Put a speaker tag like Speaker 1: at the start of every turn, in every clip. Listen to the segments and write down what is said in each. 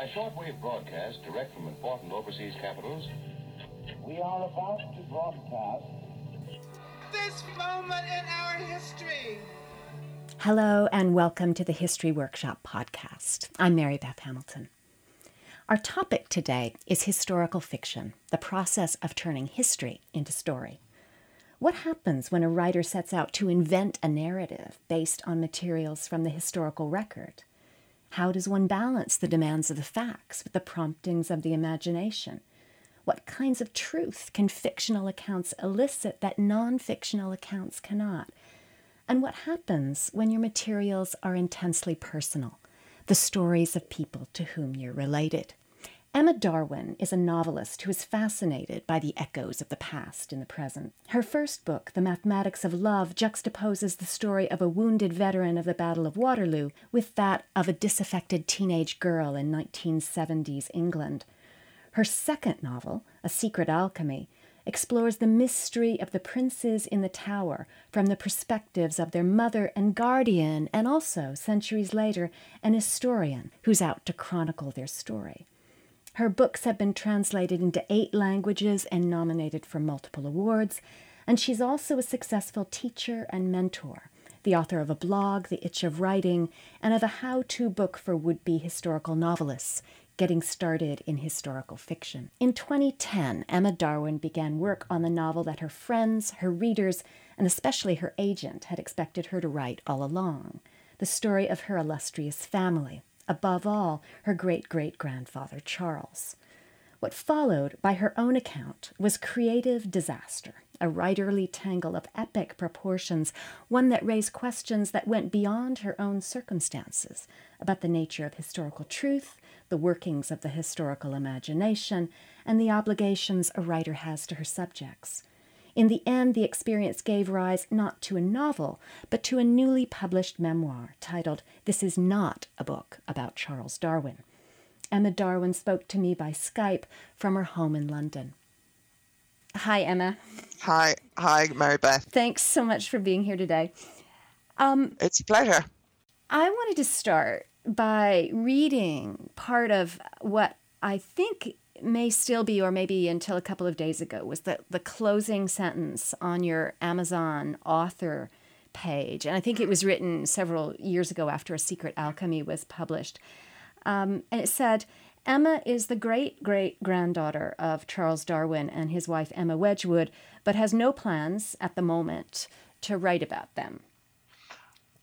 Speaker 1: By shortwave broadcast direct from important overseas capitals,
Speaker 2: We are about to broadcast
Speaker 3: this moment in our history.
Speaker 4: Hello, and welcome to the History Workshop podcast. I'm Mary Beth Hamilton. Our topic today is historical fiction, the process of turning history into story. What happens when a writer sets out to invent a narrative based on materials from the historical record? How does one balance the demands of the facts with the promptings of the imagination? What kinds of truth can fictional accounts elicit that non fictional accounts cannot? And what happens when your materials are intensely personal, the stories of people to whom you're related? Emma Darwin is a novelist who is fascinated by the echoes of the past in the present. Her first book, The Mathematics of Love, juxtaposes the story of a wounded veteran of the Battle of Waterloo with that of a disaffected teenage girl in 1970s England. Her second novel, A Secret Alchemy, explores the mystery of the princes in the tower from the perspectives of their mother and guardian, and also, centuries later, an historian who's out to chronicle their story. Her books have been translated into eight languages and nominated for multiple awards, and she's also a successful teacher and mentor, the author of a blog, The Itch of Writing, and of a how to book for would be historical novelists, Getting Started in Historical Fiction. In 2010, Emma Darwin began work on the novel that her friends, her readers, and especially her agent had expected her to write all along the story of her illustrious family above all, her great great grandfather Charles. What followed, by her own account, was creative disaster, a writerly tangle of epic proportions, one that raised questions that went beyond her own circumstances about the nature of historical truth, the workings of the historical imagination, and the obligations a writer has to her subjects. In the end, the experience gave rise not to a novel, but to a newly published memoir titled This Is Not a Book About Charles Darwin. Emma Darwin spoke to me by Skype from her home in London. Hi, Emma.
Speaker 5: Hi, hi, Mary Beth.
Speaker 4: Thanks so much for being here today. Um,
Speaker 5: It's a pleasure.
Speaker 4: I wanted to start by reading part of what I think may still be, or maybe until a couple of days ago, was the, the closing sentence on your Amazon author page. And I think it was written several years ago after A Secret Alchemy was published. Um, and it said, Emma is the great great granddaughter of Charles Darwin and his wife Emma Wedgwood, but has no plans at the moment to write about them.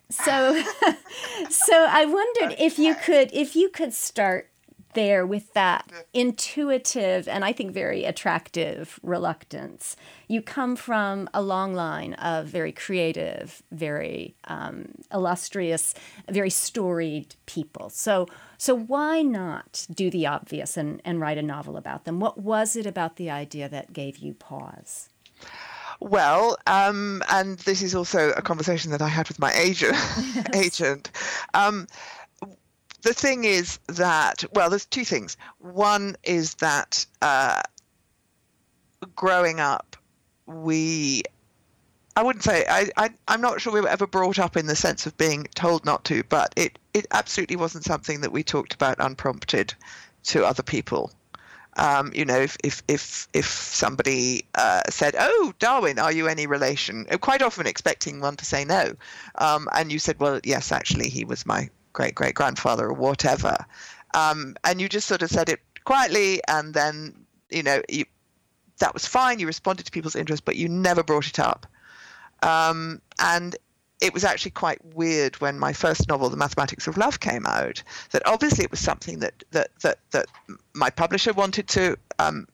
Speaker 4: So, so I wondered if you could if you could start there with that intuitive and I think very attractive reluctance. You come from a long line of very creative, very um, illustrious, very storied people. So, so why not do the obvious and, and write a novel about them? What was it about the idea that gave you pause?
Speaker 5: Well, um, and this is also a conversation that I had with my agent. agent. Um, the thing is that well, there's two things. One is that uh, growing up, we I wouldn't say I, I I'm not sure we were ever brought up in the sense of being told not to, but it it absolutely wasn't something that we talked about unprompted to other people. Um, you know, if if if if somebody uh, said, "Oh, Darwin, are you any relation?" Quite often expecting one to say no, um, and you said, "Well, yes, actually, he was my great great grandfather or whatever," um, and you just sort of said it quietly, and then you know you, that was fine. You responded to people's interest, but you never brought it up. Um, and it was actually quite weird when my first novel, The Mathematics of Love, came out. That obviously it was something that that that that my publisher wanted to. Um,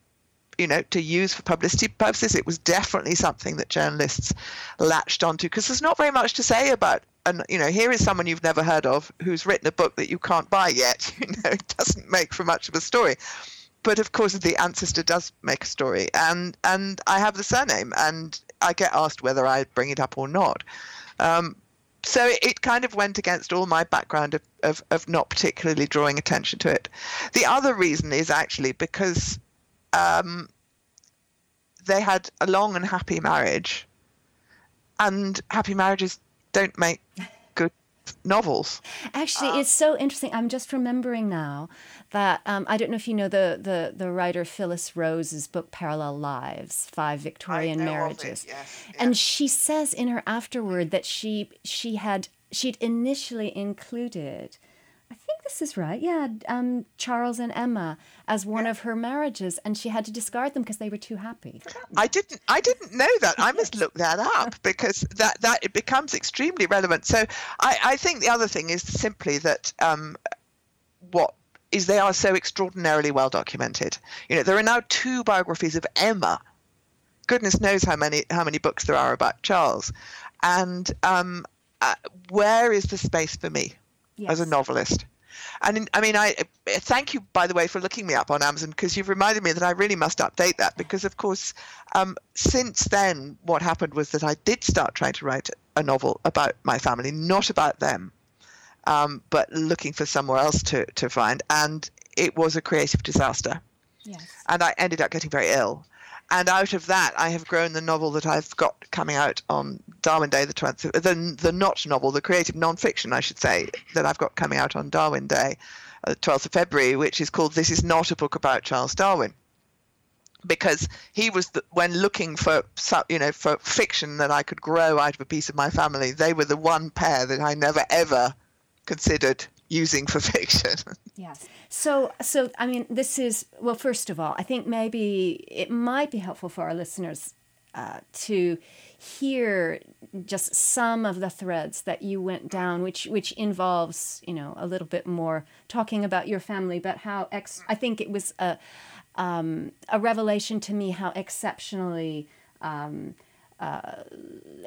Speaker 5: you know, to use for publicity purposes, it was definitely something that journalists latched onto because there's not very much to say about and you know here is someone you've never heard of who's written a book that you can't buy yet you know it doesn't make for much of a story. But of course the ancestor does make a story and and i have the surname and i get asked whether i bring it up or not. Um, so it, kind of went against all my background of, of, of not particularly drawing attention to it. The other reason is actually because um, they had a long and happy marriage. And happy marriages don't make good novels.
Speaker 4: Actually, it's so interesting. I'm just remembering now that um, I don't know if you know the, the, the writer Phyllis Rose's book Parallel Lives: Five Victorian
Speaker 5: know of it,
Speaker 4: Marriages,
Speaker 5: yes,
Speaker 4: and she says in her afterword that she she had she'd initially included. This is right. Yeah, um, Charles and Emma as one of her marriages, and she had to discard them because they were too happy.
Speaker 5: I didn't I didn't know that. I must look that up because that that it becomes extremely relevant. So I, I think the other thing is simply that um, what is they are so extraordinarily well documented. You know, there are now two biographies of Emma. Goodness knows how many how many books there are about Charles, and um, uh, where is the space for me as a novelist? And I mean, I uh, thank you, by the way, for looking me up on Amazon because you've reminded me that I really must update that because, of course, um, since then, what happened was that I did start trying to write a novel about my family, not about them, um, but looking for somewhere else to, to find. And it was a creative disaster.
Speaker 4: Yes.
Speaker 5: And I ended up getting very ill. And out of that, I have grown the novel that I've got coming out on Darwin Day, the 12th, the, the not novel, the creative non-fiction, I should say, that I've got coming out on Darwin Day, uh, the 12th of February, which is called This Is Not a Book About Charles Darwin. Because he was, the, when looking for, you know, for fiction that I could grow out of a piece of my family, they were the one pair that I never ever considered using for fiction.
Speaker 4: Yes. So, so I mean, this is well. First of all, I think maybe it might be helpful for our listeners uh, to hear just some of the threads that you went down, which which involves you know a little bit more talking about your family, but how ex. I think it was a um, a revelation to me how exceptionally. Um, uh,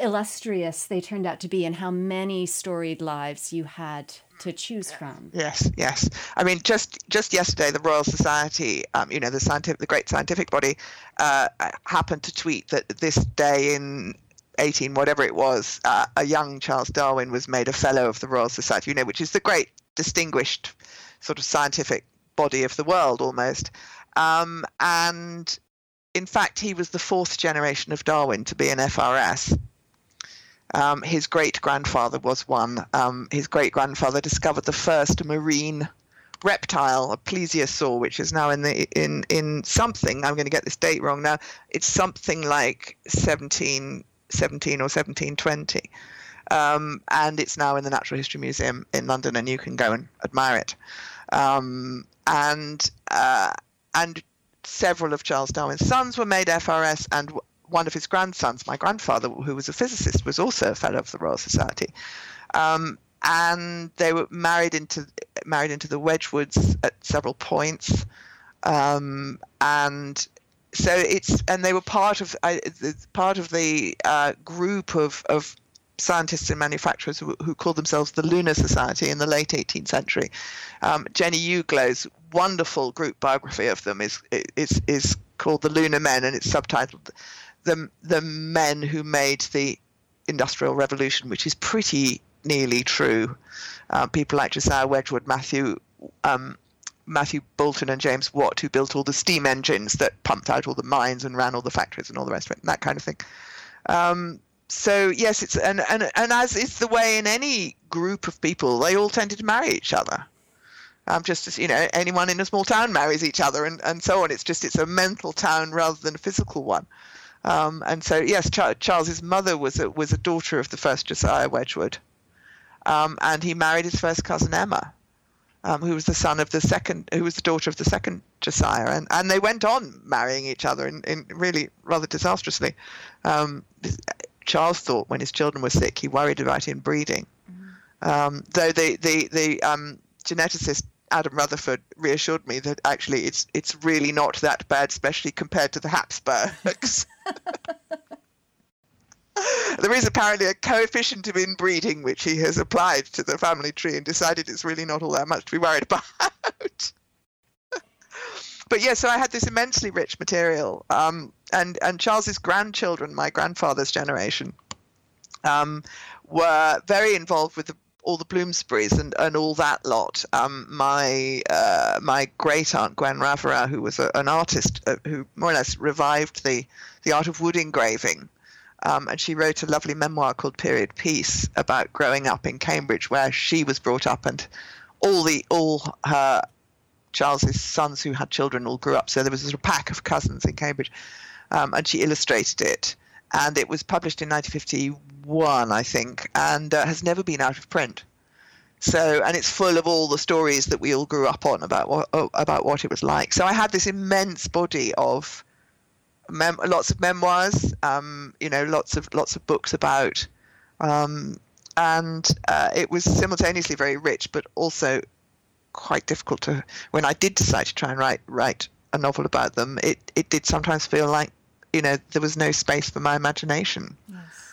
Speaker 4: illustrious they turned out to be, and how many storied lives you had to choose from.
Speaker 5: Yes, yes. I mean, just just yesterday, the Royal Society, um, you know, the scientific, the great scientific body, uh, happened to tweet that this day in 18, whatever it was, uh, a young Charles Darwin was made a fellow of the Royal Society, you know, which is the great distinguished sort of scientific body of the world almost. Um, and in fact, he was the fourth generation of Darwin to be an FRS. Um, his great grandfather was one. Um, his great grandfather discovered the first marine reptile, a plesiosaur, which is now in the in in something. I'm going to get this date wrong now. It's something like 1717 or 1720, um, and it's now in the Natural History Museum in London, and you can go and admire it. Um, and uh, and several of Charles Darwin's sons were made FRS, and one of his grandsons, my grandfather, who was a physicist, was also a fellow of the Royal Society. Um, and they were married into married into the Wedgwoods at several points, um, and so it's and they were part of the, part of the uh, group of of scientists and manufacturers who, who called themselves the Lunar Society in the late 18th century. Um, Jenny Uglow's wonderful group biography of them is is is called The Lunar Men, and it's subtitled "the the men who made the Industrial Revolution," which is pretty nearly true. Uh, people like Josiah Wedgwood, Matthew. Um, Matthew Boulton and James Watt, who built all the steam engines that pumped out all the mines and ran all the factories and all the rest of it, and that kind of thing. Um, so yes, it's and, and and as is the way in any group of people, they all tended to marry each other. Um, just as you know, anyone in a small town marries each other, and, and so on. It's just it's a mental town rather than a physical one. Um, and so yes, Char- Charles's mother was a, was a daughter of the first Josiah Wedgwood, um, and he married his first cousin Emma, um, who was the son of the second, who was the daughter of the second Josiah, and, and they went on marrying each other in, in really rather disastrously. Um, Charles thought when his children were sick, he worried about inbreeding. Um, though the the the um, geneticist Adam Rutherford reassured me that actually it's it's really not that bad, especially compared to the Habsburgs. there is apparently a coefficient of inbreeding which he has applied to the family tree and decided it's really not all that much to be worried about. but yeah, so I had this immensely rich material, um, and and Charles's grandchildren, my grandfather's generation, um, were very involved with the, all the Bloomsburys and, and all that lot. Um, my uh, my great aunt Gwen Raverat, who was a, an artist uh, who more or less revived the the art of wood engraving. Um, and she wrote a lovely memoir called Period Piece about growing up in Cambridge, where she was brought up, and all the all her Charles's sons who had children all grew up. So there was a pack of cousins in Cambridge, um, and she illustrated it. And it was published in 1951, I think, and uh, has never been out of print. So, and it's full of all the stories that we all grew up on about what about what it was like. So I had this immense body of mem- lots of memoirs, um, you know, lots of lots of books about, um, and uh, it was simultaneously very rich, but also quite difficult to. When I did decide to try and write write a novel about them, it it did sometimes feel like, you know, there was no space for my imagination.
Speaker 4: Yes.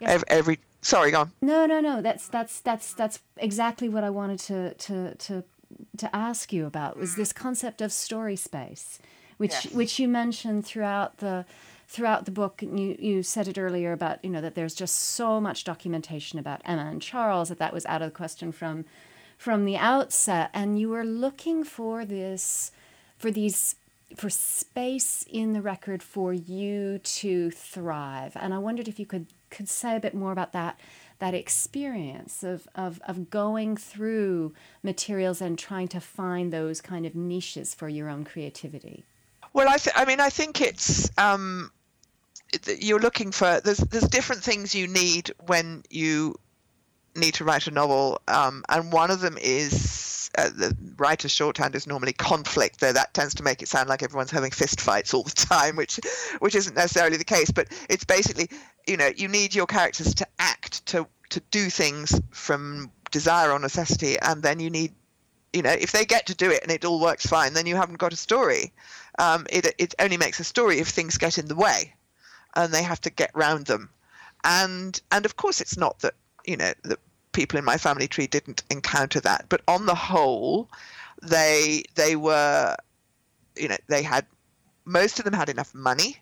Speaker 5: Every, every sorry, go on.
Speaker 4: No, no, no. That's that's that's that's exactly what I wanted to to to to ask you about was this mm. concept of story space, which
Speaker 5: Yes.
Speaker 4: which you mentioned throughout the throughout the book. And you you said it earlier about you know that there's just so much documentation about Emma and Charles that that was out of the question from from the outset, and you were looking for this for these for space in the record for you to thrive and i wondered if you could could say a bit more about that that experience of of, of going through materials and trying to find those kind of niches for your own creativity
Speaker 5: Well, I, th- I mean, I think it's um, you're looking for there's there's different things you need when you need to write a novel, um, and one of them is uh, the writer's shorthand is normally conflict, though that tends to make it sound like everyone's having fist fights all the time, which which isn't necessarily the case. But it's basically you know you need your characters to act to to do things from desire or necessity, and then you need you know if they get to do it and it all works fine, then you haven't got a story. Um, it it only makes a story if things get in the way, and they have to get round them. And and of course it's not that you know that people in my family tree didn't encounter that, but on the whole, they they were you know they had most of them had enough money.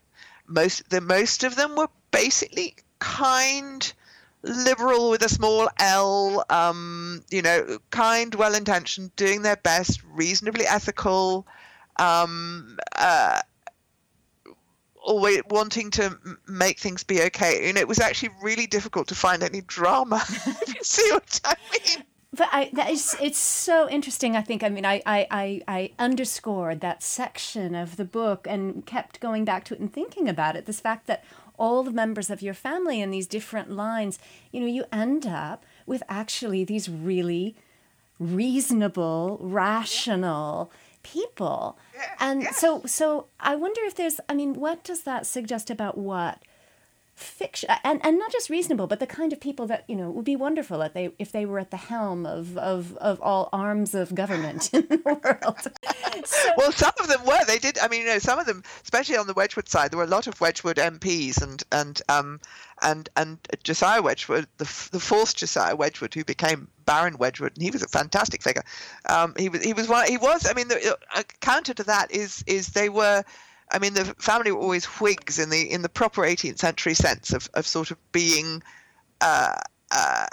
Speaker 5: Most the most of them were basically kind liberal with a small L, um, you know, kind, well intentioned, doing their best, reasonably ethical, um, uh, always wanting to make things be okay. And it was actually really difficult to find any drama, if you see what I mean.
Speaker 4: But I, that is, it's so interesting. I think. I mean, I, I, I underscored that section of the book and kept going back to it and thinking about it. This fact that all the members of your family in these different lines, you know, you end up with actually these really reasonable, rational people. and so, so I wonder if there's. I mean, what does that suggest about what? Fiction and, and not just reasonable but the kind of people that you know would be wonderful if they if they were at the helm of of, of all arms of government in the world so,
Speaker 5: Well, some of them were. They did. I mean, you know, some of them, especially on the Wedgwood side, there were a lot of Wedgwood MPs and and um and and Josiah Wedgwood, the the fourth Josiah Wedgwood, who became Baron Wedgwood, and he was a fantastic figure. Um, he was he was one. He was. I mean, the a counter to that is is they were. I mean, the family were always Whigs in the in the proper 18th century sense of, of sort of being uh, uh,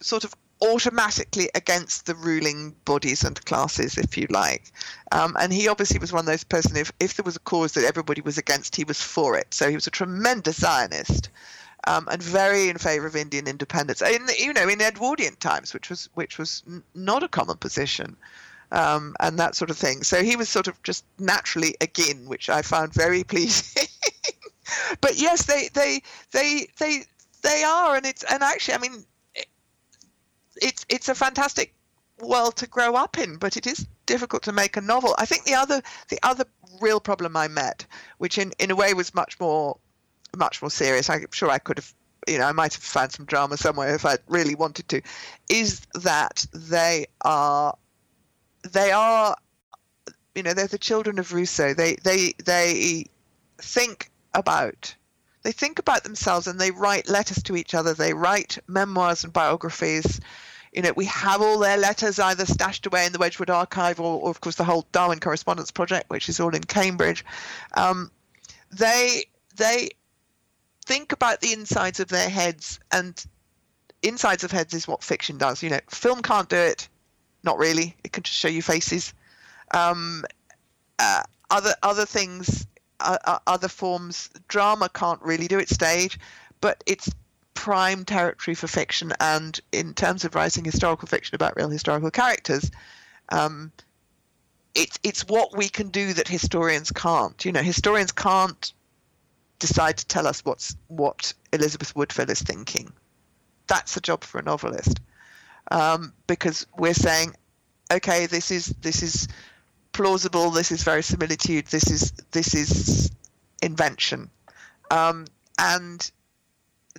Speaker 5: sort of automatically against the ruling bodies and classes, if you like. Um, and he obviously was one of those person. If if there was a cause that everybody was against, he was for it. So he was a tremendous Zionist. Um, and very in favour of Indian independence, in you know in Edwardian times, which was which was n- not a common position um, and that sort of thing. So he was sort of just naturally again, which I found very pleasing. but yes, they they they they they are, and it's and actually, I mean, it, it's it's a fantastic world to grow up in, but it is difficult to make a novel. I think the other the other real problem I met, which in in a way was much more much more serious. I'm sure I could have you know, I might have found some drama somewhere if I really wanted to, is that they are they are you know they're the children of Rousseau. They they they think about they think about themselves and they write letters to each other. They write memoirs and biographies. You know, we have all their letters either stashed away in the Wedgwood archive or, or of course, the whole Darwin Correspondence Project, which is all in Cambridge. Um, they they think about the insides of their heads, and insides of heads is what fiction does. You know, film can't do it not really. It can just show you faces. Um, uh, other other things, uh, uh, other forms, drama can't really do it. Stage, but it's prime territory for fiction. And in terms of writing historical fiction about real historical characters, um, it's it's what we can do that historians can't. You know, historians can't decide to tell us what's what Elizabeth Woodville is thinking. That's a job for a novelist, um, because we're saying, okay, this is this is plausible. This is verisimilitude. This is this is invention, um, and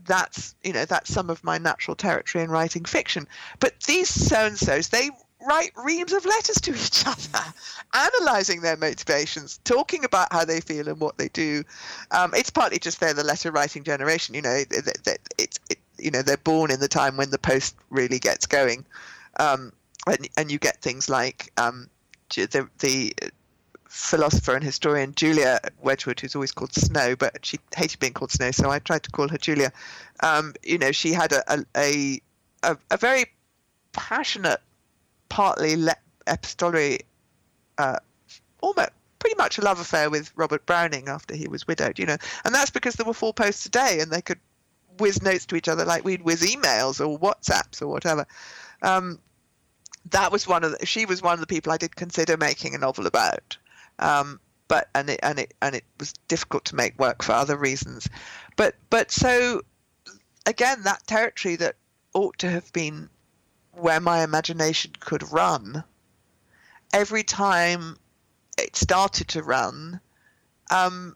Speaker 5: that's you know that's some of my natural territory in writing fiction. But these so and so's they write reams of letters to each other, analysing their motivations, talking about how they feel and what they do. Um, it's partly just they're the letter writing generation. You know, it, it, it, you know they're born in the time when the post really gets going, um, and and you get things like um, the the philosopher and historian Julia Wedgwood, who's always called Snow, but she hated being called Snow, so I tried to call her Julia. Um, you know, she had a a, a, a very passionate, partly le- epistolary, uh, almost pretty much a love affair with Robert Browning after he was widowed. You know, and that's because there were four posts a day, and they could whiz notes to each other like we'd whiz emails or WhatsApps or whatever. Um, that was one of the, she was one of the people I did consider making a novel about. Um, but and it and it and it was difficult to make work for other reasons. But but so again, that territory that ought to have been where my imagination could run. Every time it started to run, um,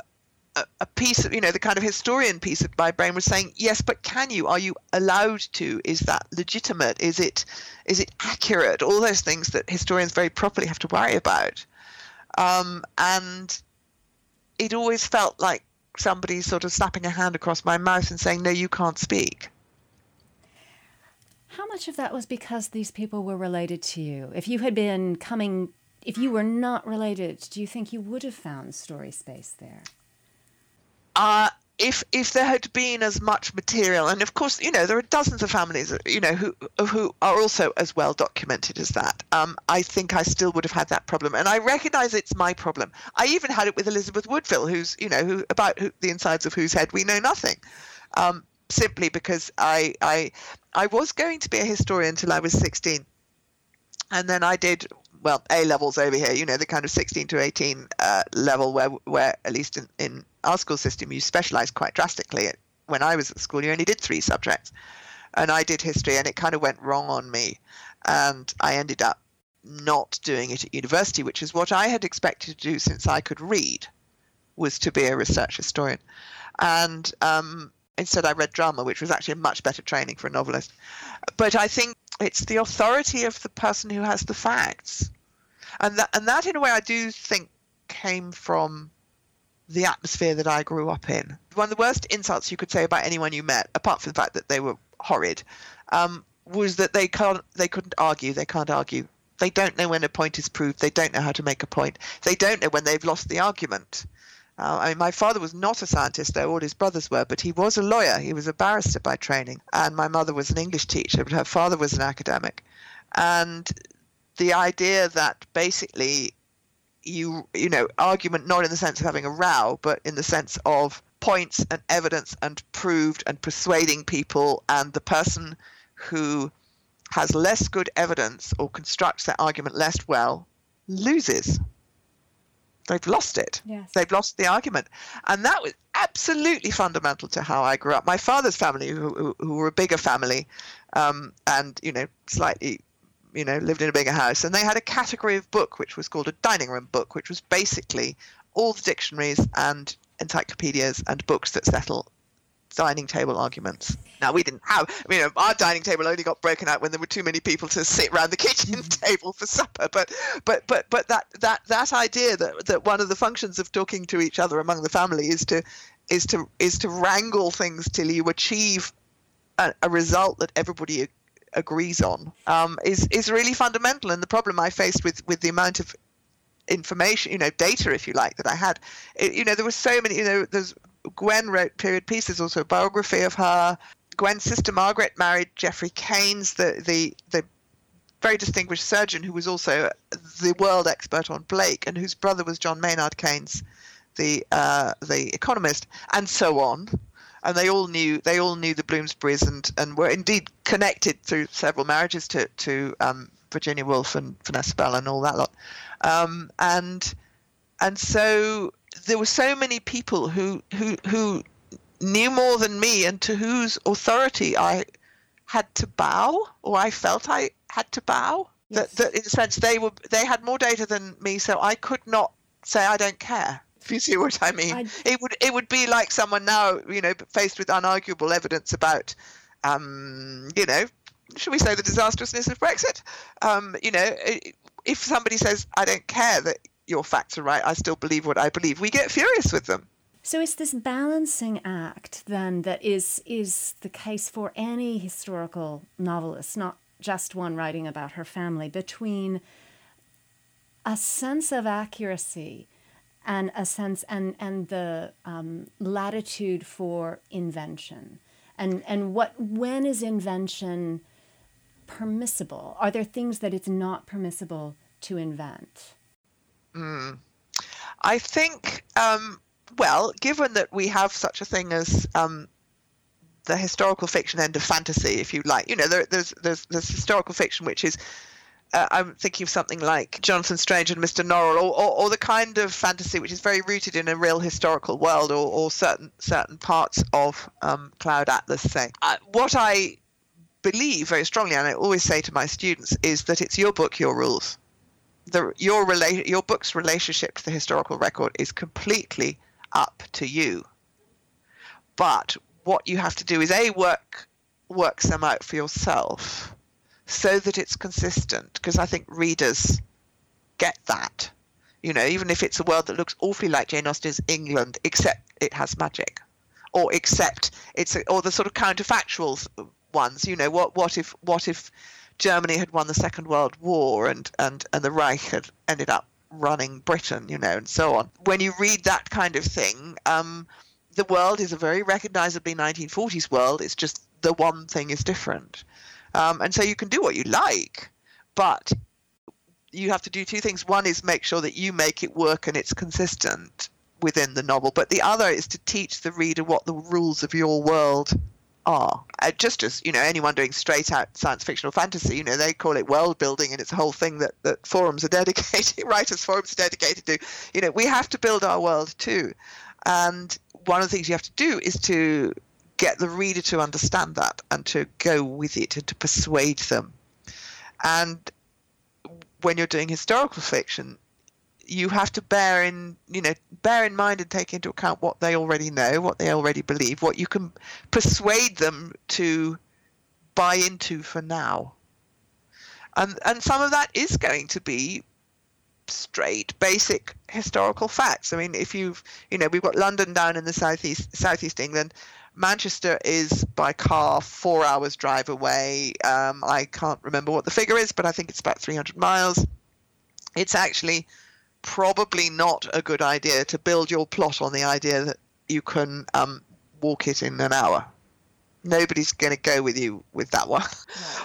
Speaker 5: a, piece of you know the kind of historian piece of my brain was saying yes but can you are you allowed to is that legitimate is it is it accurate all those things that historians very properly have to worry about um, and it always felt like somebody sort of slapping a hand across my mouth and saying, No, you can't speak.
Speaker 4: How much of that was because these people were related to you? If you had been coming, if you were not related, do you think you would have found story space there?
Speaker 5: Uh, if if there had been as much material, and of course, you know, there are dozens of families, you know, who who are also as well documented as that. Um, I think I still would have had that problem, and I recognise it's my problem. I even had it with Elizabeth Woodville, who's you know, who about who, the insides of whose head we know nothing, um, simply because I I I was going to be a historian until I was sixteen, and then I did well A levels over here, you know, the kind of 16 to 18 uh, level where where at least in, in our school system you specialize quite drastically. When I was at school, you only did three subjects, and I did history, and it kind of went wrong on me, and I ended up not doing it at university, which is what I had expected to do since I could read, was to be a research historian, and um, instead I read drama, which was actually a much better training for a novelist. But I think it's the authority of the person who has the facts and that and that in a way I do think came from the atmosphere that I grew up in. One of the worst insults you could say about anyone you met, apart from the fact that they were horrid, um, was that they can't they couldn't argue. They can't argue. They don't know when a point is proved. They don't know how to make a point. They don't know when they've lost the argument. Uh, I mean, my father was not a scientist, though all his brothers were, but he was a lawyer. He was a barrister by training. And my mother was an English teacher, but her father was an academic. And the idea that basically you you know argument not in the sense of having a row but in the sense of points and evidence and proved and persuading people and the person who has less good evidence or constructs their argument less well loses. They've lost it.
Speaker 4: Yes.
Speaker 5: they've lost the argument. And that was absolutely fundamental to how i grew up. My father's family who, who, who were a bigger family um, and you know slightly you know, lived in a bigger house, and they had a category of book which was called a dining room book, which was basically all the dictionaries and encyclopedias and books that settle dining table arguments. Now we didn't have, I mean, our dining table only got broken out when there were too many people to sit around the kitchen mm-hmm. table for supper. But, but, but, but that that that idea that that one of the functions of talking to each other among the family is to is to is to wrangle things till you achieve a, a result that everybody agrees on um, is is really fundamental. And the problem I faced with with the amount of information, you know, data, if you like, that I had, it, you know, there were so many. You know, there's Gwen wrote period pieces, also a biography of her. Gwen's sister Margaret married Geoffrey Keynes, the the the very distinguished surgeon who was also the world expert on Blake, and whose brother was John Maynard Keynes, the uh, the economist, and so on. And they all knew they all knew the Bloomsburys and and were indeed connected through several marriages to to um, Virginia Woolf and Vanessa Bell and all that lot, um, and and so there were so many people who who who knew more than me and to whose authority I had to bow or I felt I had to bow.
Speaker 4: Yes.
Speaker 5: That, that in a sense they were they had more data than me, so I could not say I don't care. If you see what I mean,
Speaker 4: I-
Speaker 5: it would it would be like someone now, you know, faced with unarguable evidence about, um, you know, should we say the disastrousness of Brexit? Um, you know, if somebody says I don't care that your facts are right, I still believe what I believe. We get furious with them.
Speaker 4: So it's this balancing act then that is is the case for any historical novelist, not just one writing about her family, between a sense of accuracy and a sense and and the um, latitude for invention, and and what when is invention permissible? Are there things that it's not permissible to invent?
Speaker 5: I think, um, well, given that we have such a thing as um, the historical fiction end of fantasy, if you like, you know, there, there's, there's there's historical fiction which is. Uh, I'm thinking of something like Jonathan Strange and Mr. Norrell, or, or, or the kind of fantasy which is very rooted in a real historical world, or, or certain certain parts of um, Cloud Atlas. Say, uh, what I believe very strongly, and I always say to my students, is that it's your book, your rules the your rela- your book's relationship to the historical record is completely up to you. But what you have to do is a work work some out for yourself so that it's consistent because I think readers get that. You know, even if it's a world that looks awfully like Jane Austen's England, except it has magic, or except it's or the sort of counterfactual ones. You know, what what if what if Germany had won the Second World War and and and the Reich had ended up running Britain, you know, and so on. When you read that kind of thing, um, the world is a very recognizably 1940s world. It's just the one thing is different, um, and so you can do what you like, but you have to do two things. One is make sure that you make it work and it's consistent within the novel, but the other is to teach the reader what the rules of your world are. Uh, just as you know, anyone doing straight out science fiction or fantasy, you know, they call it world building, and it's a whole thing that that forums are dedicated, writers forums are dedicated to. You know, we have to build our world too, and one of the things you have to do is to get the reader to understand that and to go with it and to persuade them. And when you're doing historical fiction, you have to bear in you know bear in mind and take into account what they already know what they already believe what you can persuade them to buy into for now and and some of that is going to be straight basic historical facts i mean if you've you know we've got london down in the southeast southeast england manchester is by car four hours drive away um, i can't remember what the figure is but i think it's about 300 miles it's actually probably not a good idea to build your plot on the idea that you can um, walk it in an hour. Nobody's going to go with you with that one.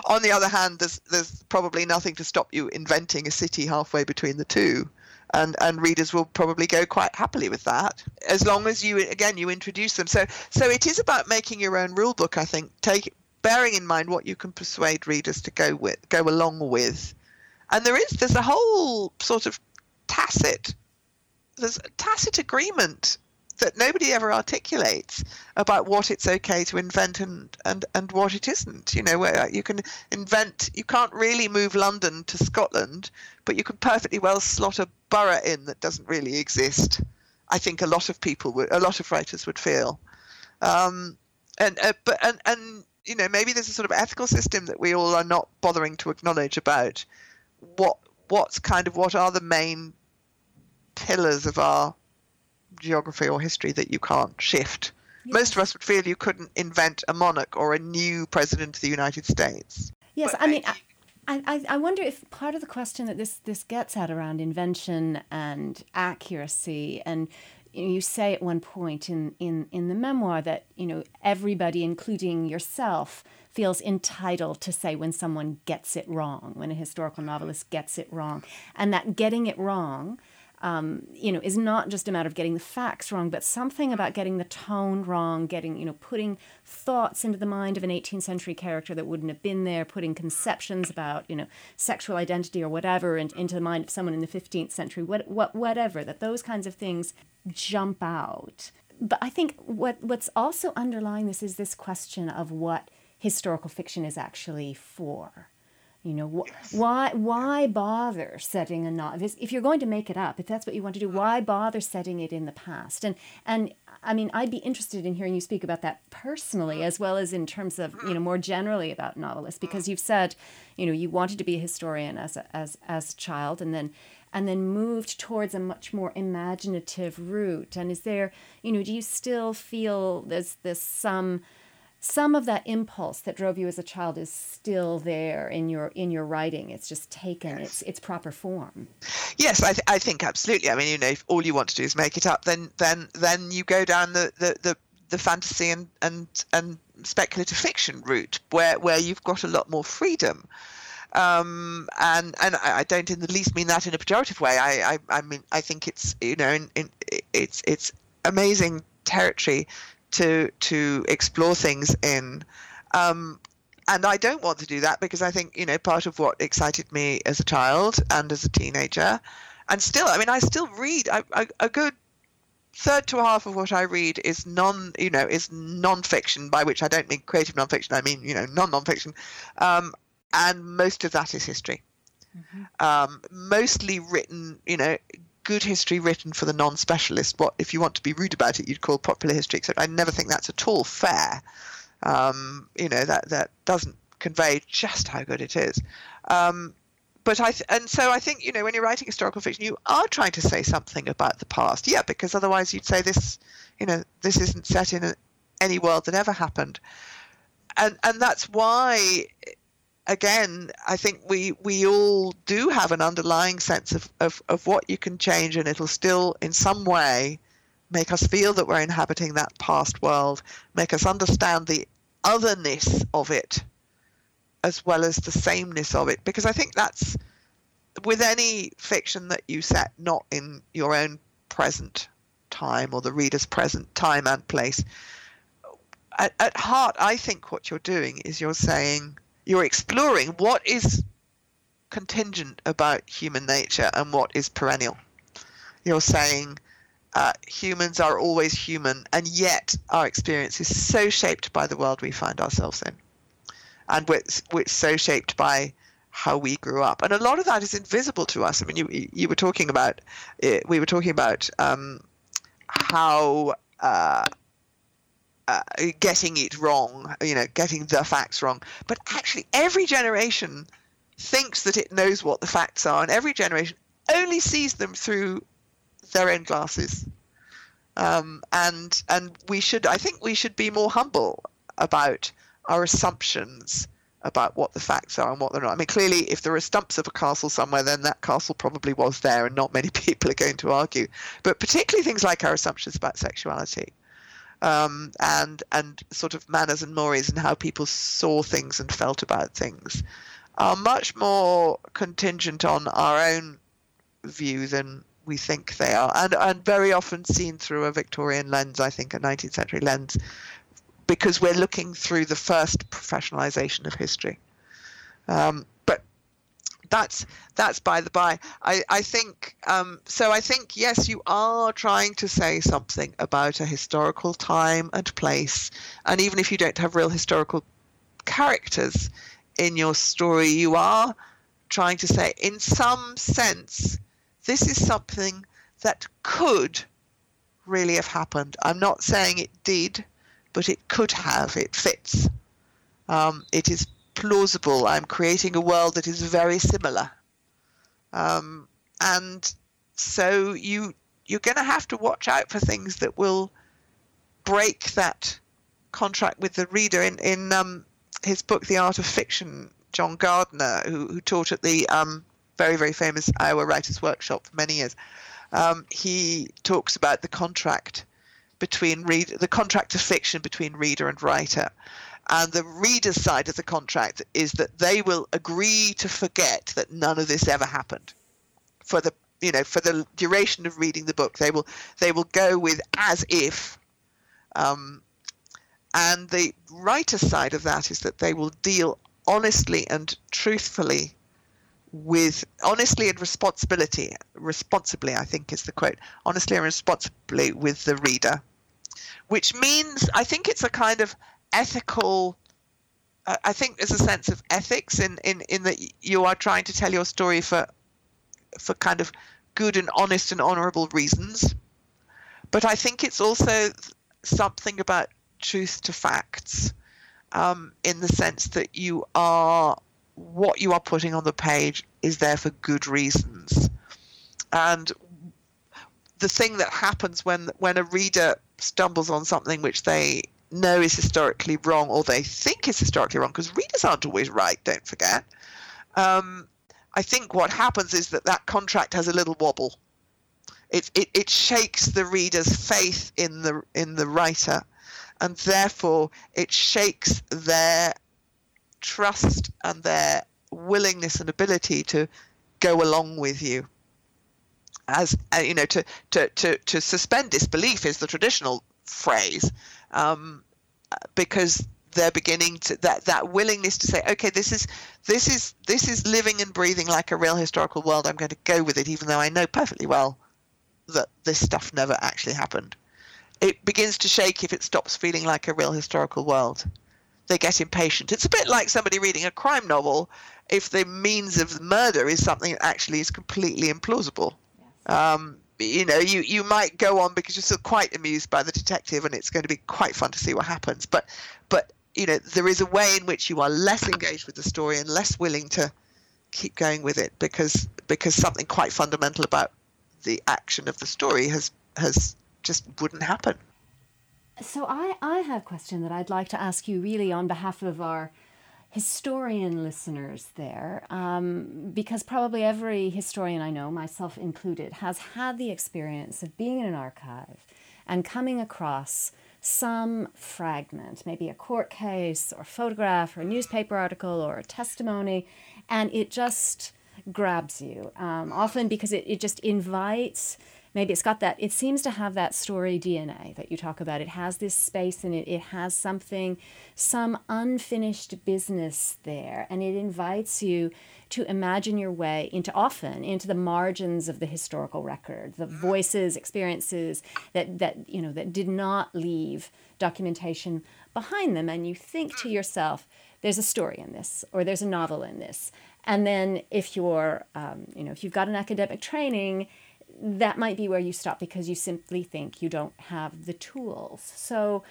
Speaker 5: on the other hand, there's there's probably nothing to stop you inventing a city halfway between the two, and and readers will probably go quite happily with that as long as you again you introduce them. So so it is about making your own rule book. I think take bearing in mind what you can persuade readers to go with go along with, and there is there's a whole sort of tacit there's a tacit agreement that nobody ever articulates about what it's okay to invent and, and, and what it isn't. You know, where you can invent, you can't really move London to Scotland, but you can perfectly well slot a borough in that doesn't really exist. I think a lot of people would, a lot of writers would feel. Um, and uh, but and and you know maybe there's a sort of ethical system that we all are not bothering to acknowledge about what what's kind of what are the main pillars of our geography or history that you can't shift. Most of us would feel you couldn't invent a monarch or a new president of the United States.
Speaker 4: Yes,
Speaker 5: But
Speaker 4: I mean,
Speaker 5: I-
Speaker 4: I, I, I wonder if part of the question that this, this gets at around invention and accuracy, and you, say at one point in, in, in the memoir that you know everybody, including yourself, feels entitled to say when someone gets it wrong, when a historical novelist gets it wrong, and that getting it wrong um, you know, is not just a matter of getting the facts wrong, but something about getting the tone wrong, getting, you know, putting thoughts into the mind of an 18th century character that wouldn't have been there, putting conceptions about, you know, sexual identity or whatever in, into the mind of someone in the 15th century, what, what, whatever, that those kinds of things jump out. But I think what, what's also underlying this is this question of what historical fiction is actually for you know, wh- yes. why why bother setting a not if you're going to make it up, if that's what you want to do, mm-hmm. why bother setting it in the past? And and I mean, I'd be interested in hearing you speak about that personally mm-hmm. as well as in terms of, you know, mm-hmm. more generally about novelists because you've said, you know, you wanted to be a historian as a, as as a child and then and then moved towards a much more imaginative route. And is there, you know, do you still feel there's this some some of that impulse that drove you as a child is still there in your in your writing. It's just taken. Yes. its its proper form.
Speaker 5: Yes I, th- I think absolutely. I mean you know if all you want to do is make it up then then then you go down the the the, the fantasy and and and speculative fiction route where where you've got a lot more freedom. Um, and and I don't in the least mean that in a pejorative way. I I, I mean I think it's you know in, in, it's it's amazing territory to to explore things in. Um, and I don't want to do that because I think you know part of what excited me as a child and as a teenager, and still, I mean, I still read. I, I, a good third to a half of what I read is non, you know, is non-fiction. By which I don't mean creative non-fiction. I mean you know non non-fiction, um, and most of that is history. Mm-hmm. Um, mostly written, you know, good history written for the non-specialist. What if you want to be rude about it, you'd call popular history. Except I never think that's at all fair. Um, you know that that doesn't convey just how good it is. Um, but I th- and so I think you know when you're writing historical fiction, you are trying to say something about the past. Yeah, because otherwise you'd say this, you know, this isn't set in a, any world that ever happened. And and that's why again, I think we we all do have an underlying sense of, of, of what you can change, and it'll still, in some way, make us feel that we're inhabiting that past world, make us understand the otherness of it as well as the sameness of it. Because I think that's with any fiction that you set not in your own present time or the reader's present time and place. At, at heart, I think what you're doing is you're saying, you're exploring what is contingent about human nature and what is perennial. You're saying uh, humans are always human, and yet our experience is so shaped by the world we find ourselves in, and which, which so shaped by how we grew up. And a lot of that is invisible to us. I mean, you you were talking about uh, we were talking about um, how uh, uh, getting it wrong, you know, getting the facts wrong. But actually, every generation thinks that it knows what the facts are, and every generation only sees them through their own glasses. Um, and and we should, I think, we should be more humble about our assumptions about what the facts are and what they're not. I mean, clearly, if there are stumps of a castle somewhere, then that castle probably was there, and not many people are going to argue. But particularly things like our assumptions about sexuality um, and and sort of manners and mores and how people saw things and felt about things are much more contingent on our own view than we think they are, and and very often seen through a Victorian lens, I think, a 19th century lens, because we're looking through the first professionalization of history. Um, that's that's by the by. I I think um, so. I think yes, you are trying to say something about a historical time and place, and even if you don't have real historical characters in your story, you are trying to say, in some sense, this is something that could really have happened. I'm not saying it did, but it could have. It fits. Um, it is plausible. I'm creating a world that is very similar. Um, and so you you're going to have to watch out for things that will break that contract with the reader. In in um, his book, The Art of Fiction, John Gardner, who, who taught at the um, very very famous Iowa Writers Workshop for many years, um, he talks about the contract between read the contract of fiction between reader and writer and the reader's side of the contract is that they will agree to forget that none of this ever happened. For the you know for the duration of reading the book they will they will go with as if um, and the writer side of that is that they will deal honestly and truthfully with honestly and responsibility responsibly i think is the quote honestly and responsibly with the reader. Which means i think it's a kind of ethical i think there's a sense of ethics in, in in that you are trying to tell your story for for kind of good and honest and honorable reasons but i think it's also something about truth to facts um, in the sense that you are what you are putting on the page is there for good reasons. And the thing that happens when when a reader stumbles on something which they know is historically wrong or they think is historically wrong, because readers aren't always right, don't forget. Um, I think what happens is that that contract has a little wobble. It, it, it shakes the reader's faith in the in the writer, and therefore it shakes their trust and their willingness and ability to go along with you as uh, you know to, to to to suspend disbelief is the traditional phrase um, because they're beginning to that that willingness to say okay this is this is this is living and breathing like a real historical world i'm going to go with it even though i know perfectly well that this stuff never actually happened it begins to shake if it stops feeling like a real historical world they get impatient. It's a bit like somebody reading a crime novel if the means of murder is something that actually is completely implausible. Yes. Um, you know, you, you might go on because you're still quite amused by the detective and it's going to be quite fun to see what happens. But, but you know, there is a way in which you are less engaged with the story and less willing to keep going with it because because something quite fundamental about the action of the story has has just wouldn't happen.
Speaker 4: So I, I have a question that I'd like to ask you really on behalf of our historian listeners there, um, because probably every historian I know, myself included, has had the experience of being in an archive and coming across some fragment, maybe a court case or photograph or a newspaper article or a testimony, and it just grabs you, um, often because it, it just invites maybe it's got that it seems to have that story dna that you talk about. It has this space in it it has something some unfinished business there. And it invites you to imagine your way into often into the margins of the historical record the voices experiences that that you know that did not leave documentation behind them. And you think to yourself there's a story in this or there's a novel in this. And then if you're um, you know if you've got an academic training that might be where you stop because you simply think you don't have the tools. So,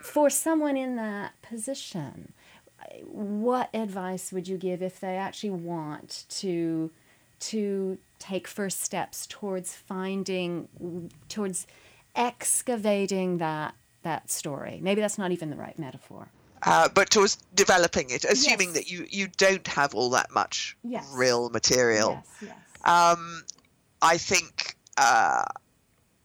Speaker 4: for someone in that position, what advice would you give if they actually want to to take first steps towards finding towards excavating that that story? Maybe that's not even the right metaphor.
Speaker 5: Uh, but towards developing it, assuming yes. that you, you don't have all that much yes. real material. Yes, yes. Um, I think uh,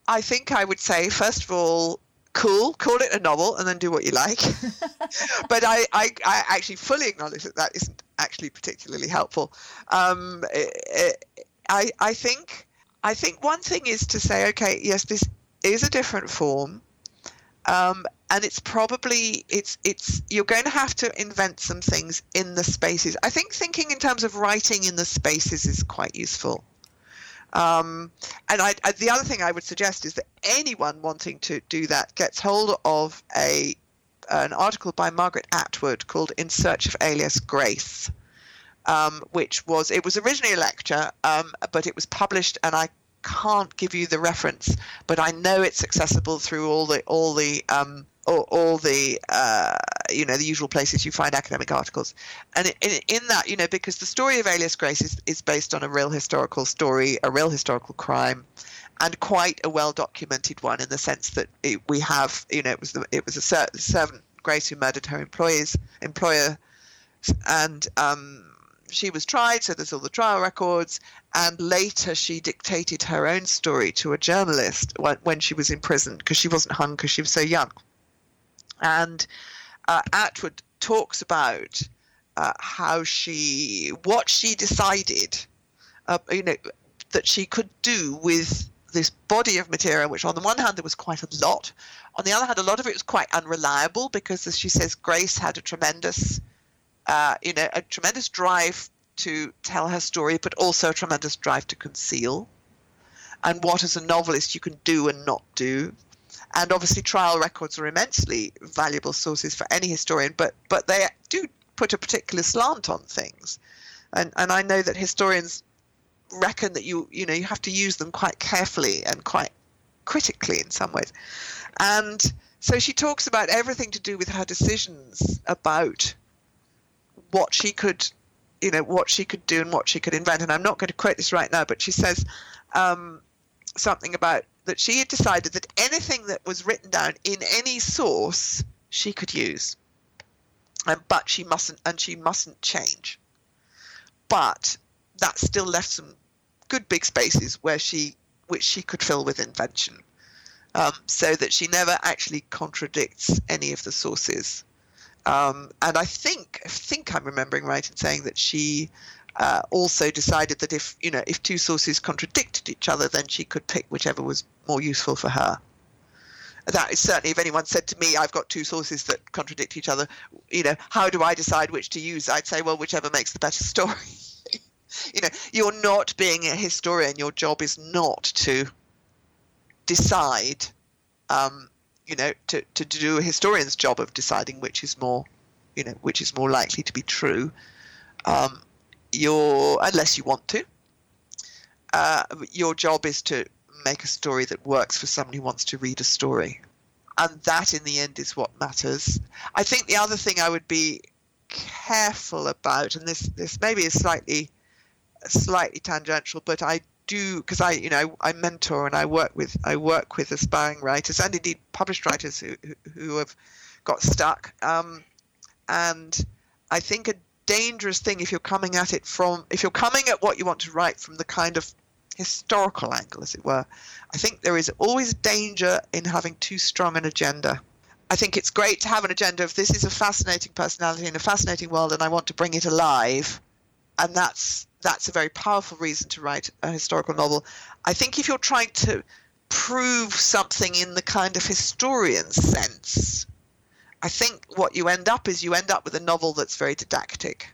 Speaker 5: I think I would say first of all, cool, call it a novel, and then do what you like. but I, I, I, actually fully acknowledge that that isn't actually particularly helpful. Um, it, it, I, I think, I think one thing is to say, okay, yes, this is a different form. Um, and it's probably it's it's you're going to have to invent some things in the spaces. I think thinking in terms of writing in the spaces is quite useful. Um, and I, I, the other thing I would suggest is that anyone wanting to do that gets hold of a an article by Margaret Atwood called "In Search of Alias Grace," um, which was it was originally a lecture, um, but it was published, and I can't give you the reference, but I know it's accessible through all the all the um, all, all the uh, you know the usual places you find academic articles, and in, in that you know because the story of Alias Grace is, is based on a real historical story, a real historical crime, and quite a well documented one in the sense that it, we have you know it was the, it was a servant Grace who murdered her employees employer, and um, she was tried, so there's all the trial records. And later, she dictated her own story to a journalist when, when she was in prison because she wasn't hung because she was so young. And uh, Atwood talks about uh, how she, what she decided, uh, you know, that she could do with this body of material, which on the one hand there was quite a lot, on the other hand a lot of it was quite unreliable because, as she says, Grace had a tremendous, uh, you know, a tremendous drive to tell her story, but also a tremendous drive to conceal, and what as a novelist you can do and not do. And obviously, trial records are immensely valuable sources for any historian, but but they do put a particular slant on things, and and I know that historians reckon that you you know you have to use them quite carefully and quite critically in some ways. And so she talks about everything to do with her decisions about what she could you know what she could do and what she could invent. And i'm not going to quote this right now but she says um, something about that she had decided that anything that was written down in any source she could use. And, but she mustn't and she mustn't change. But that still left some good big spaces where she which she could fill with invention. Um, so that she never actually contradicts any of the sources. Um, and I think I think I'm remembering right in saying that she uh, also decided that if you know if two sources contradicted each other then she could pick whichever was more useful for her. That is certainly if anyone said to me i've got two sources that contradict each other you know how do i decide which to use? I'd say well whichever makes the better story. You know you're not being a historian. Your job is not to decide um, you know to, to do a historian's job of deciding which is more you know which is more likely to be true. Um, your unless you want to uh, your job is to make a story that works for somebody who wants to read a story and that in the end is what matters i think the other thing i would be careful about and this this maybe is slightly slightly tangential, but I do because I, you know, I mentor and I work with I work with aspiring writers and indeed published writers who who have got stuck. Um, and I think a dangerous thing if you're coming at it from if you're coming at what you want to write from the kind of historical angle, as it were, I think there is always danger in having too strong an agenda. I think it's great to have an agenda of this is a fascinating personality in a fascinating world and I want to bring it alive. And that's that's a very powerful reason to write a historical novel. I think if you're trying to prove something in the kind of historian sense, I think what you end up is you end up with a novel that's very didactic.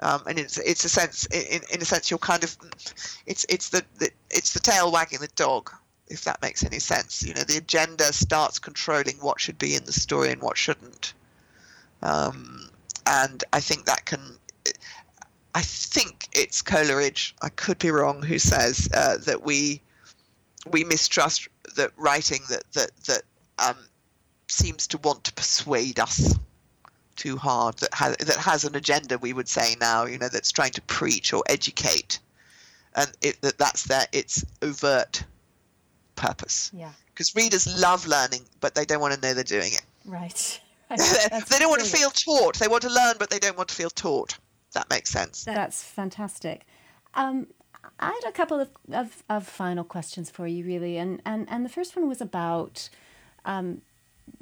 Speaker 5: Um, and it's it's a sense in, in a sense you're kind of it's it's the, the it's the tail wagging the dog if that makes any sense you know the agenda starts controlling what should be in the story and what shouldn't um, and I think that can I think it's Coleridge. I could be wrong. Who says uh, that we we mistrust that writing that that that um, seems to want to persuade us too hard that has that has an agenda. We would say now, you know, that's trying to preach or educate, and it, that that's their its overt purpose.
Speaker 4: Yeah.
Speaker 5: Because readers love learning, but they don't want to know they're doing it.
Speaker 4: Right.
Speaker 5: they don't want to feel taught. They want to learn, but they don't want to feel taught that makes sense.
Speaker 4: That's fantastic. Um, I had a couple of, of, of, final questions for you, really. And, and, and the first one was about um,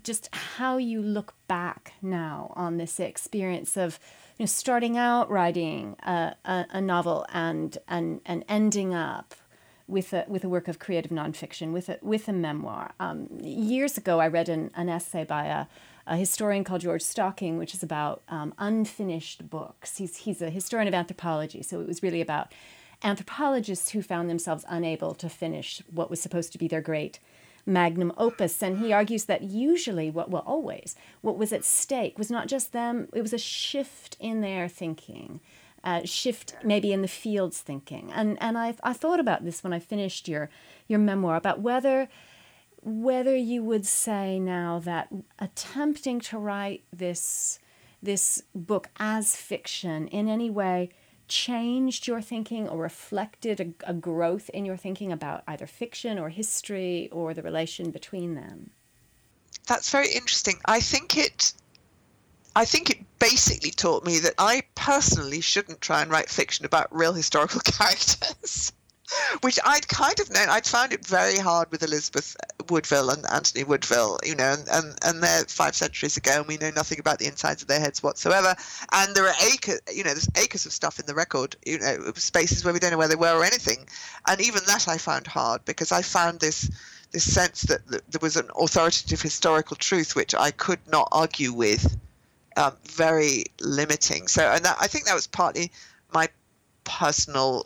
Speaker 4: just how you look back now on this experience of you know, starting out writing a, a, a novel and, and, and ending up with a, with a work of creative nonfiction, with a, with a memoir. Um, years ago, I read an, an essay by a, a historian called George Stocking, which is about um, unfinished books. He's, he's a historian of anthropology, so it was really about anthropologists who found themselves unable to finish what was supposed to be their great magnum opus. And he argues that usually, what well, always, what was at stake was not just them, it was a shift in their thinking. Uh, shift maybe in the field's thinking, and and I I thought about this when I finished your your memoir about whether whether you would say now that attempting to write this this book as fiction in any way changed your thinking or reflected a, a, growth in your thinking about either fiction or history or the relation between them?
Speaker 5: That's very interesting. I think it i think it basically taught me that i personally shouldn't try and write fiction about real historical characters which I'd kind of known. I'd found it very hard with Elizabeth Woodville and Anthony Woodville, you know, and, and, and they're five centuries ago, and we know nothing about the insides of their heads whatsoever. And there are acres, you know, there's acres of stuff in the record, you know, spaces where we don't know where they were or anything. And even that I found hard because I found this this sense that, that there was an authoritative historical truth which I could not argue with, um, very limiting. So, and that, I think that was partly my personal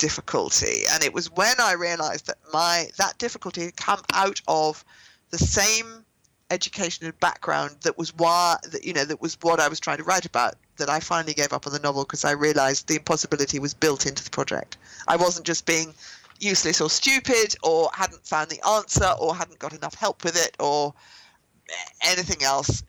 Speaker 5: difficulty. And it was when i realized that my that difficulty had come out of the same education and background that was why that you know that was what i was trying to write about that i finally gave up on the novel because i realized the impossibility was built into the project. I wasn't just being useless or stupid or hadn't found the answer or hadn't got enough help with it or anything else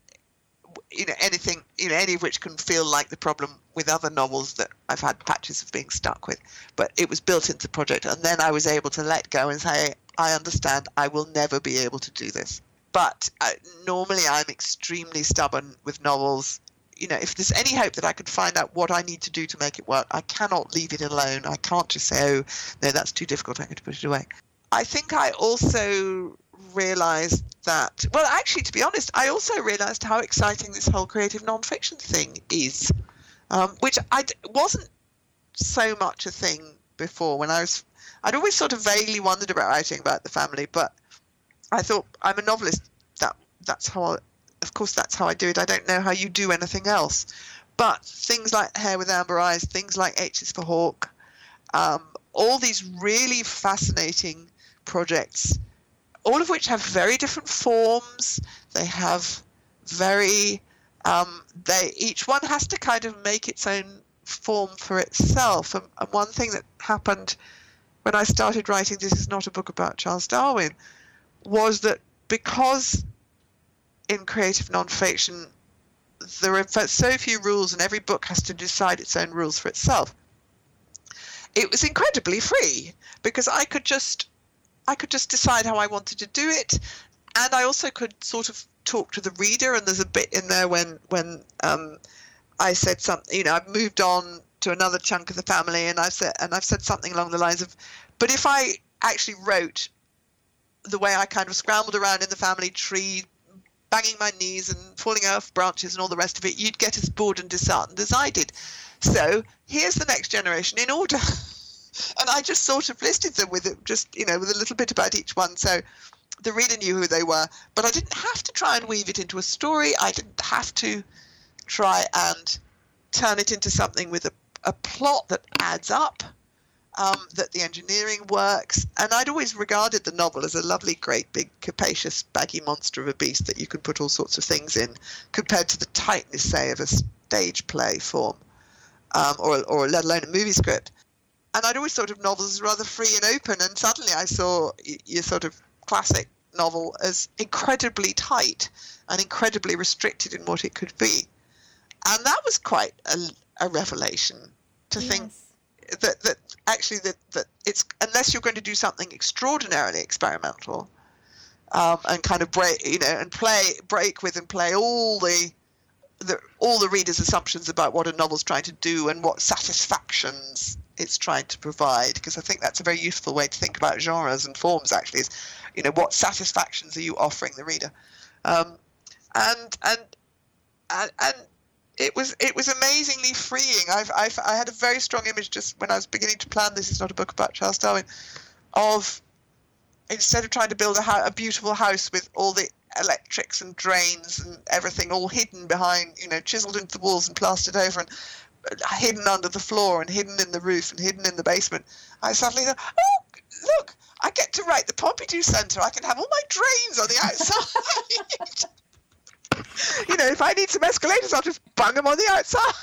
Speaker 5: you know anything you know any of which can feel like the problem with other novels that I've had patches of being stuck with. But it was built into the project and then I was able to let go and say I understand. I will never be able to do this. But uh, normally I'm extremely stubborn with novels. You know if there's any hope that I could find out what I need to do to make it work I cannot leave it alone. I can't just say oh no that's too difficult. I'm going to put it away. I think I also realized that, well, actually, to be honest, I also realized how exciting this whole creative nonfiction thing is, um, which I wasn't so much a thing before when I was, I'd always sort of vaguely wondered about writing about the family, but I thought I'm a novelist. That that's how, I, of course, that's how I do it. I don't know how you do anything else. But things like Hare with Amber Eyes, things like H is for Hawk, um, all these really fascinating projects all of which have very different forms. They have very, um, they each one has to kind of make its own form for itself. And, and one thing that happened when I started writing This Is Not a Book About Charles Darwin was that because in creative nonfiction there are so few rules and every book has to decide its own rules for itself, it was incredibly free because I could just I could just decide how I wanted to do it, and I also could sort of talk to the reader. And there's a bit in there when when um, I said something. You know, I've moved on to another chunk of the family, and I've said and I've said something along the lines of, "But if I actually wrote the way I kind of scrambled around in the family tree, banging my knees and falling off branches and all the rest of it, you'd get as bored and disheartened as I did. So here's the next generation in order." and I just sort of listed them with just you know, with a little bit about each one. So the reader knew who they were, but I didn't have to try and weave it into a story. I didn't have to try and turn it into something with a, a plot that adds up, um, that the engineering works. And I'd always regarded the novel as a lovely, great, big, capacious, baggy monster of a beast that you could put all sorts of things in, compared to the tightness, say, of a stage play form, um, or, or let alone a movie script and I'd always thought of novels as rather free and open, and suddenly I saw your sort of classic novel as incredibly tight and incredibly restricted in what it could be, and that was quite a, a revelation to yes. think that that actually that that it's unless you're going to do something extraordinarily experimental um, and kind of break you know and play break with and play all the the, all the reader's assumptions about what a novel's trying to do and what satisfactions it's trying to provide because I think that's a very useful way to think about genres and forms actually is you know what satisfactions are you offering the reader? Um, and, and and and it was it was amazingly freeing. I've, I've I had a very strong image just when I was beginning to plan this is not a book about Charles Darwin of instead of trying to build a, a beautiful house with all the electrics and drains and everything all hidden behind you know chiseled into the walls and plastered over and hidden under the floor and hidden in the roof and hidden in the basement, I suddenly thought, oh, look, I get to write the Pompidou Centre. I can have all my drains on the outside. you know, if I need some escalators, I'll just bung them on the outside.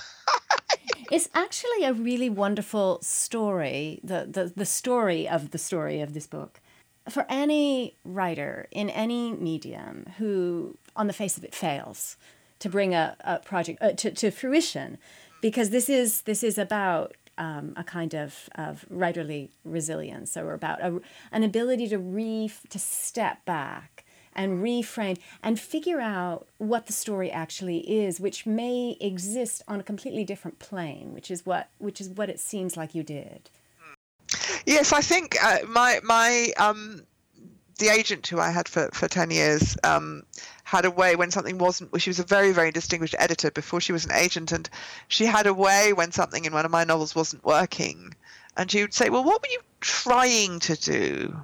Speaker 4: it's actually a really wonderful story, the, the, the story of the story of this book. For any writer in any medium who, on the face of it, fails to bring a, a project uh, to, to fruition, because this is this is about um, a kind of, of writerly resilience. Or about a, an ability to re to step back and reframe and figure out what the story actually is which may exist on a completely different plane which is what which is what it seems like you did.
Speaker 5: Yes i think uh, my my um the agent who I had for, for 10 years um, had a way when something wasn't, she was a very, very distinguished editor before she was an agent, and she had a way when something in one of my novels wasn't working. And she would say, Well, what were you trying to do?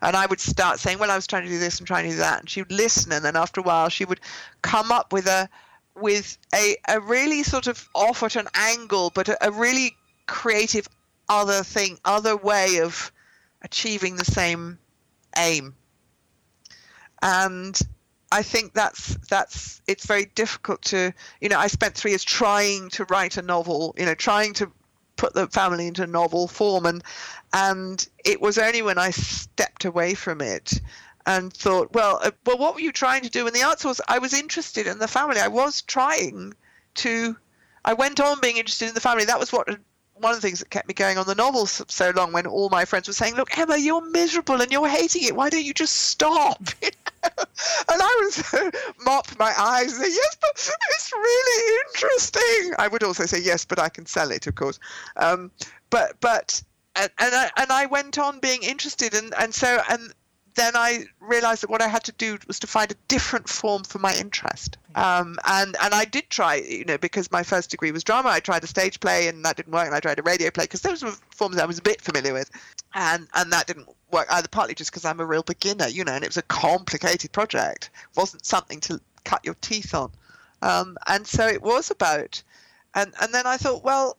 Speaker 5: And I would start saying, Well, I was trying to do this and trying to do that. And she would listen, and then after a while, she would come up with a with a, a really sort of off at an angle, but a, a really creative other thing, other way of achieving the same aim. And I think that's that's it's very difficult to you know I spent three years trying to write a novel you know trying to put the family into novel form and and it was only when I stepped away from it and thought well uh, well what were you trying to do? And the answer was I was interested in the family. I was trying to I went on being interested in the family. That was what one of the things that kept me going on the novel so long when all my friends were saying, Look, Emma, you're miserable and you're hating it. Why don't you just stop? and I was mopped my eyes and say, Yes, but it's really interesting. I would also say, Yes, but I can sell it, of course. Um, but, but, and, and, I, and I went on being interested. And, and so, and then I realized that what I had to do was to find a different form for my interest. Um, and and I did try, you know, because my first degree was drama. I tried a stage play and that didn't work, and I tried a radio play because those were forms I was a bit familiar with, and and that didn't work either. Partly just because I'm a real beginner, you know, and it was a complicated project. It wasn't something to cut your teeth on, um, and so it was about, and and then I thought, well,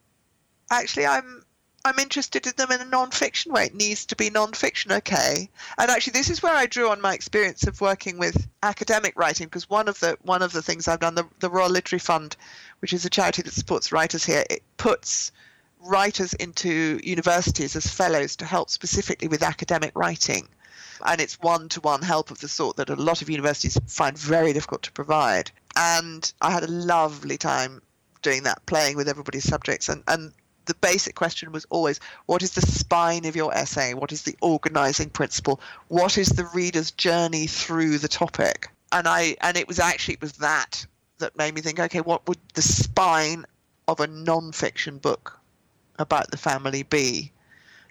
Speaker 5: actually, I'm I'm interested in them in a non-fiction way. It needs to be non-fiction, okay? And actually, this is where I drew on my experience of working with academic writing, because one of the one of the things I've done, the, the Royal Literary Fund, which is a charity that supports writers here, it puts writers into universities as fellows to help specifically with academic writing. And it's one-to-one help of the sort that a lot of universities find very difficult to provide. And I had a lovely time doing that, playing with everybody's subjects. And, and the basic question was always what is the spine of your essay? What is the organizing principle? What is the reader's journey through the topic? And I and it was actually it was that that made me think, okay, what would the spine of a non-fiction book about the family be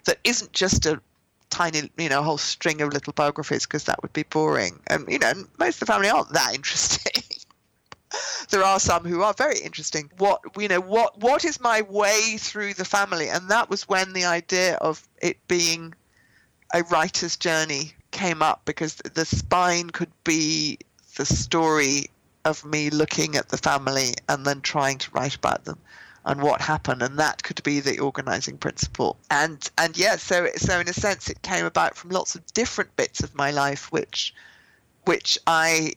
Speaker 5: that isn't just a tiny, you know, a whole string of little biographies because that would be boring. And you know, most of the family aren't that interesting there are some who are very interesting. What you know, what what is my way through the family? And that was when the idea of it being a writer's journey came up because the spine could be the story of me looking at the family and then trying to write about them and what happened and that could be the organizing principle and and yeah so so in a sense it came about from lots of different bits of my life which which I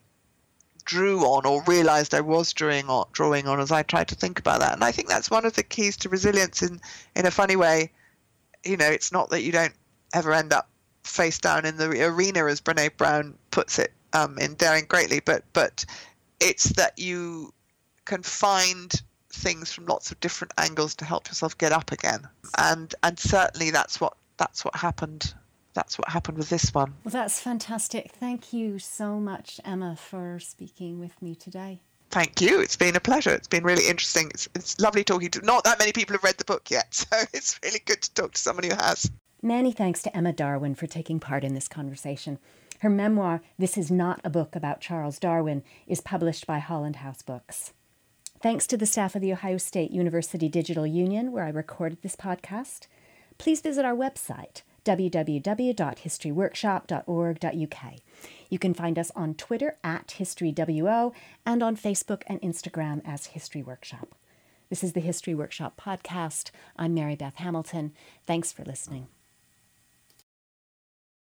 Speaker 5: drew on or realized I was drawing on, drawing on as I tried to think about that. And I think that's one of the keys to resilience in, in a funny way. You know, it's not that you don't ever end up face down in the arena, as Brene Brown puts it um, in Daring Greatly, but, but it's that you can find things from lots of different angles to help yourself get up again. And, and certainly that's what, that's what happened that's what happened with this one.
Speaker 4: Well, that's fantastic. Thank you so much, Emma, for speaking with me today.
Speaker 5: Thank you. It's been a pleasure. It's been really interesting. It's, it's lovely talking to. Not that many people have read the book yet, so it's really good to talk to someone who has.
Speaker 4: Many thanks to Emma Darwin for taking part in this conversation. Her memoir, This Is Not a Book About Charles Darwin, is published by Holland House Books. Thanks to the staff of the Ohio State University Digital Union, where I recorded this podcast. Please visit our website, www.historyworkshop.org.uk. You can find us on Twitter at HistoryWO and on Facebook and Instagram as History Workshop. This is the History Workshop podcast. I'm Marybeth Hamilton. Thanks for listening.